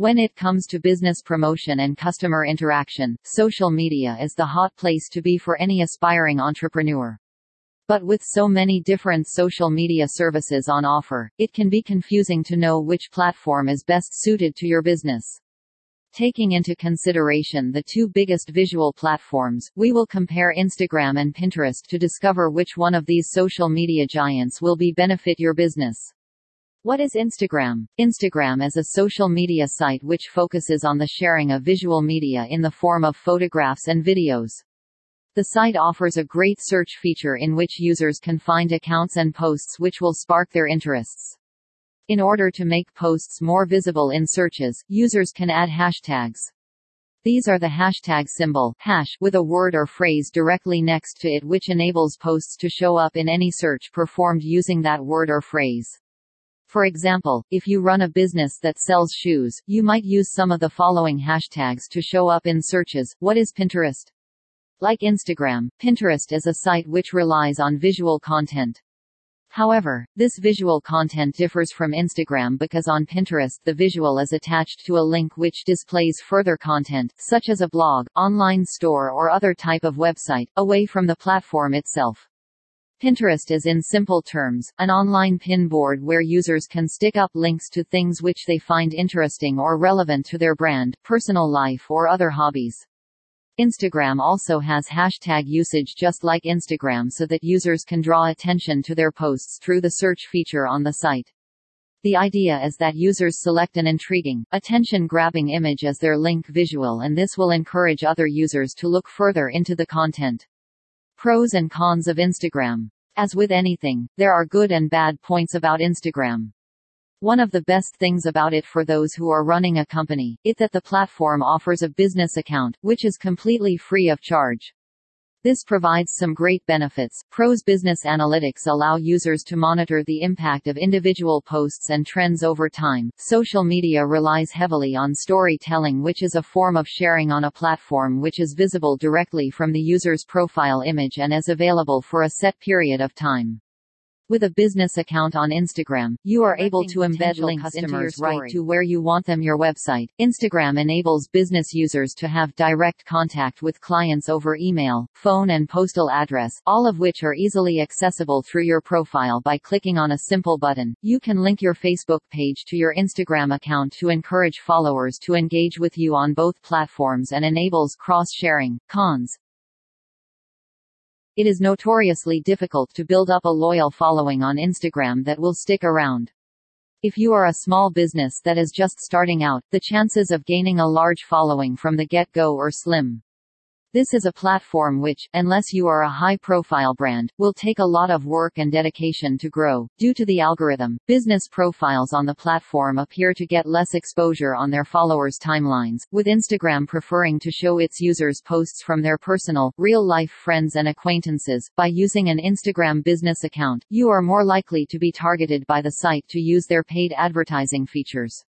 When it comes to business promotion and customer interaction, social media is the hot place to be for any aspiring entrepreneur. But with so many different social media services on offer, it can be confusing to know which platform is best suited to your business. Taking into consideration the two biggest visual platforms, we will compare Instagram and Pinterest to discover which one of these social media giants will be benefit your business. What is Instagram? Instagram is a social media site which focuses on the sharing of visual media in the form of photographs and videos. The site offers a great search feature in which users can find accounts and posts which will spark their interests. In order to make posts more visible in searches, users can add hashtags. These are the hashtag symbol hash with a word or phrase directly next to it which enables posts to show up in any search performed using that word or phrase. For example, if you run a business that sells shoes, you might use some of the following hashtags to show up in searches. What is Pinterest? Like Instagram, Pinterest is a site which relies on visual content. However, this visual content differs from Instagram because on Pinterest the visual is attached to a link which displays further content, such as a blog, online store or other type of website, away from the platform itself. Pinterest is in simple terms, an online pin board where users can stick up links to things which they find interesting or relevant to their brand, personal life or other hobbies. Instagram also has hashtag usage just like Instagram so that users can draw attention to their posts through the search feature on the site. The idea is that users select an intriguing, attention-grabbing image as their link visual and this will encourage other users to look further into the content. Pros and cons of Instagram. As with anything, there are good and bad points about Instagram. One of the best things about it for those who are running a company, is that the platform offers a business account, which is completely free of charge. This provides some great benefits. Pros Business Analytics allow users to monitor the impact of individual posts and trends over time. Social media relies heavily on storytelling, which is a form of sharing on a platform which is visible directly from the user's profile image and is available for a set period of time. With a business account on Instagram, you are able to embed links into your right to where you want them your website. Instagram enables business users to have direct contact with clients over email, phone and postal address, all of which are easily accessible through your profile by clicking on a simple button. You can link your Facebook page to your Instagram account to encourage followers to engage with you on both platforms and enables cross-sharing. Cons it is notoriously difficult to build up a loyal following on Instagram that will stick around. If you are a small business that is just starting out, the chances of gaining a large following from the get-go are slim. This is a platform which, unless you are a high-profile brand, will take a lot of work and dedication to grow. Due to the algorithm, business profiles on the platform appear to get less exposure on their followers' timelines, with Instagram preferring to show its users posts from their personal, real-life friends and acquaintances. By using an Instagram business account, you are more likely to be targeted by the site to use their paid advertising features.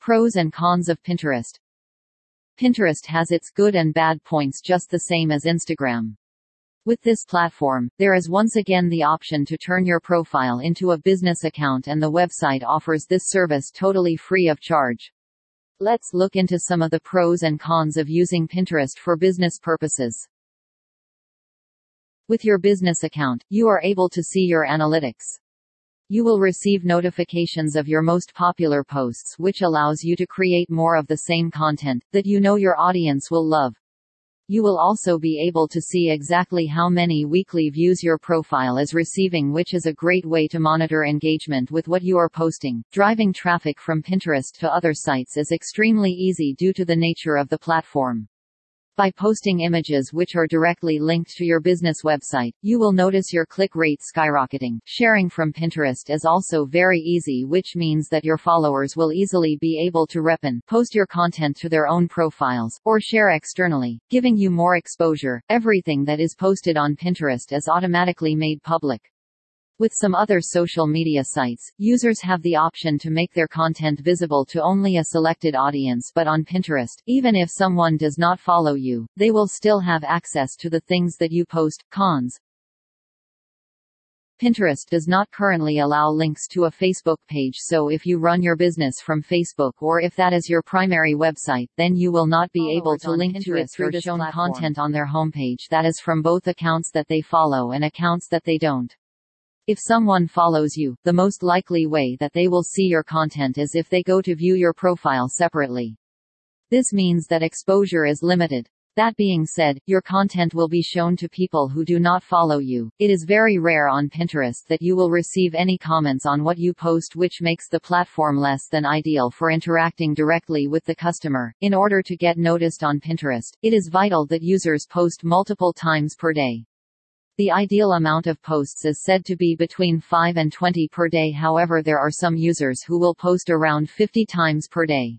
Pros and cons of Pinterest Pinterest has its good and bad points just the same as Instagram. With this platform, there is once again the option to turn your profile into a business account and the website offers this service totally free of charge. Let's look into some of the pros and cons of using Pinterest for business purposes. With your business account, you are able to see your analytics. You will receive notifications of your most popular posts which allows you to create more of the same content, that you know your audience will love. You will also be able to see exactly how many weekly views your profile is receiving which is a great way to monitor engagement with what you are posting. Driving traffic from Pinterest to other sites is extremely easy due to the nature of the platform. By posting images which are directly linked to your business website, you will notice your click rate skyrocketing. Sharing from Pinterest is also very easy which means that your followers will easily be able to repin, post your content to their own profiles, or share externally, giving you more exposure. Everything that is posted on Pinterest is automatically made public. With some other social media sites, users have the option to make their content visible to only a selected audience but on Pinterest, even if someone does not follow you, they will still have access to the things that you post. Cons Pinterest does not currently allow links to a Facebook page so if you run your business from Facebook or if that is your primary website, then you will not be able to link to it through the shown content on their homepage that is from both accounts that they follow and accounts that they don't. If someone follows you, the most likely way that they will see your content is if they go to view your profile separately. This means that exposure is limited. That being said, your content will be shown to people who do not follow you. It is very rare on Pinterest that you will receive any comments on what you post, which makes the platform less than ideal for interacting directly with the customer. In order to get noticed on Pinterest, it is vital that users post multiple times per day. The ideal amount of posts is said to be between 5 and 20 per day however there are some users who will post around 50 times per day.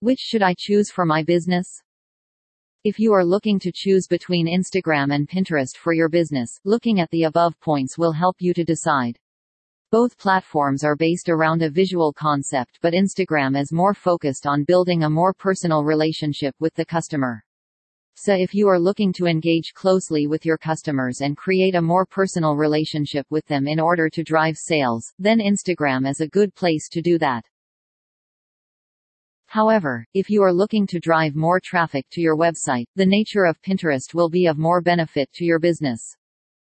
Which should I choose for my business? If you are looking to choose between Instagram and Pinterest for your business, looking at the above points will help you to decide. Both platforms are based around a visual concept but Instagram is more focused on building a more personal relationship with the customer. So if you are looking to engage closely with your customers and create a more personal relationship with them in order to drive sales, then Instagram is a good place to do that. However, if you are looking to drive more traffic to your website, the nature of Pinterest will be of more benefit to your business.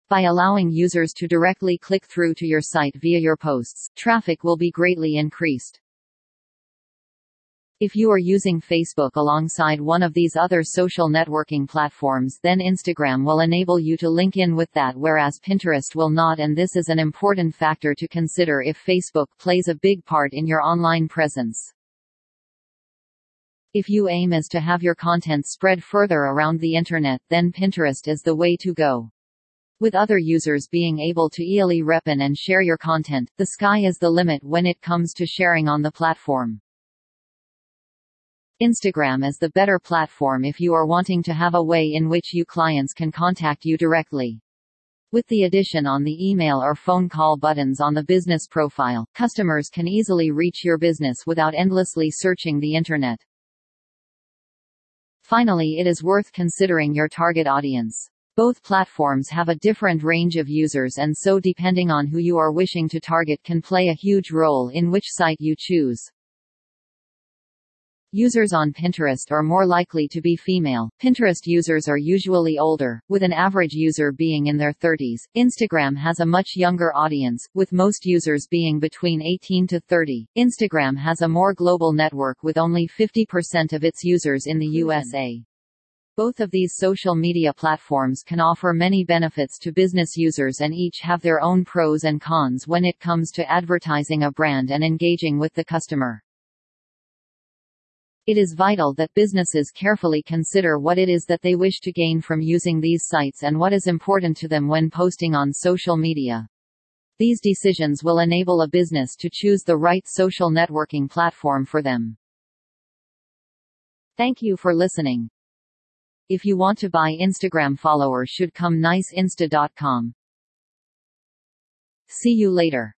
By allowing users to directly click through to your site via your posts, traffic will be greatly increased. If you are using Facebook alongside one of these other social networking platforms then Instagram will enable you to link in with that whereas Pinterest will not and this is an important factor to consider if Facebook plays a big part in your online presence. If you aim is to have your content spread further around the internet then Pinterest is the way to go. With other users being able to easily repin and share your content, the sky is the limit when it comes to sharing on the platform. Instagram is the better platform if you are wanting to have a way in which you clients can contact you directly. With the addition on the email or phone call buttons on the business profile, customers can easily reach your business without endlessly searching the internet. Finally it is worth considering your target audience. Both platforms have a different range of users and so depending on who you are wishing to target can play a huge role in which site you choose. Users on Pinterest are more likely to be female. Pinterest users are usually older, with an average user being in their 30s. Instagram has a much younger audience, with most users being between 18 to 30. Instagram has a more global network with only 50% of its users in the USA. Both of these social media platforms can offer many benefits to business users and each have their own pros and cons when it comes to advertising a brand and engaging with the customer. It is vital that businesses carefully consider what it is that they wish to gain from using these sites and what is important to them when posting on social media. These decisions will enable a business to choose the right social networking platform for them. Thank you for listening. If you want to buy Instagram followers should come niceinsta.com. See you later.